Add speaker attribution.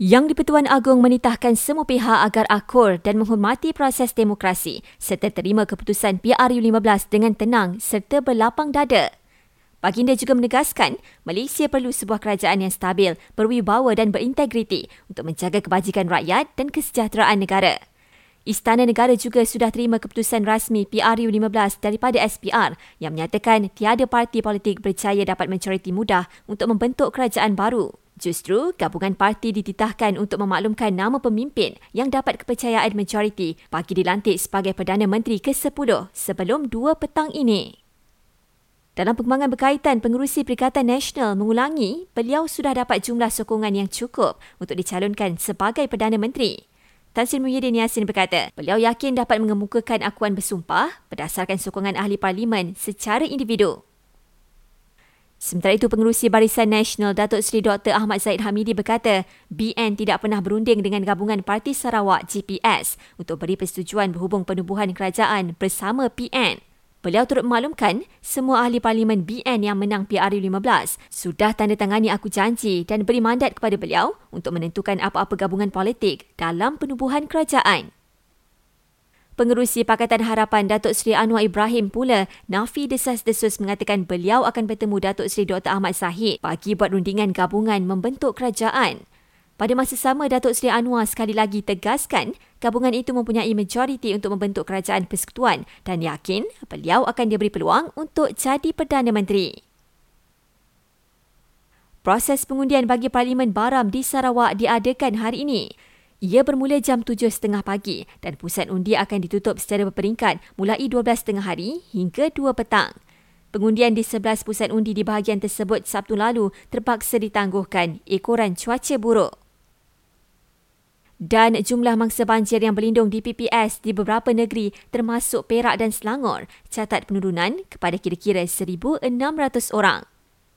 Speaker 1: Yang di-Pertuan Agong menitahkan semua pihak agar akur dan menghormati proses demokrasi serta terima keputusan PRU15 dengan tenang serta berlapang dada. Baginda juga menegaskan Malaysia perlu sebuah kerajaan yang stabil, berwibawa dan berintegriti untuk menjaga kebajikan rakyat dan kesejahteraan negara. Istana Negara juga sudah terima keputusan rasmi PRU15 daripada SPR yang menyatakan tiada parti politik percaya dapat mencoriti mudah untuk membentuk kerajaan baru. Justru, gabungan parti dititahkan untuk memaklumkan nama pemimpin yang dapat kepercayaan majoriti bagi dilantik sebagai Perdana Menteri ke-10 sebelum 2 petang ini. Dalam perkembangan berkaitan, pengurusi Perikatan Nasional mengulangi beliau sudah dapat jumlah sokongan yang cukup untuk dicalonkan sebagai Perdana Menteri. Tan Sri Muhyiddin Yassin berkata, beliau yakin dapat mengemukakan akuan bersumpah berdasarkan sokongan ahli parlimen secara individu. Sementara itu, pengerusi Barisan Nasional Datuk Seri Dr. Ahmad Zaid Hamidi berkata, BN tidak pernah berunding dengan gabungan Parti Sarawak GPS untuk beri persetujuan berhubung penubuhan kerajaan bersama PN. Beliau turut memaklumkan semua ahli parlimen BN yang menang PRU15 sudah tanda tangani aku janji dan beri mandat kepada beliau untuk menentukan apa-apa gabungan politik dalam penubuhan kerajaan. Pengerusi Pakatan Harapan Datuk Seri Anwar Ibrahim pula nafi desas-desus mengatakan beliau akan bertemu Datuk Seri Dr. Ahmad Zahid bagi buat rundingan gabungan membentuk kerajaan. Pada masa sama, Datuk Seri Anwar sekali lagi tegaskan gabungan itu mempunyai majoriti untuk membentuk kerajaan persekutuan dan yakin beliau akan diberi peluang untuk jadi Perdana Menteri. Proses pengundian bagi Parlimen Baram di Sarawak diadakan hari ini. Ia bermula jam 7.30 pagi dan pusat undi akan ditutup secara berperingkat mulai 12.30 hari hingga 2 petang. Pengundian di 11 pusat undi di bahagian tersebut Sabtu lalu terpaksa ditangguhkan ekoran cuaca buruk. Dan jumlah mangsa banjir yang berlindung di PPS di beberapa negeri termasuk Perak dan Selangor catat penurunan kepada kira-kira 1,600 orang.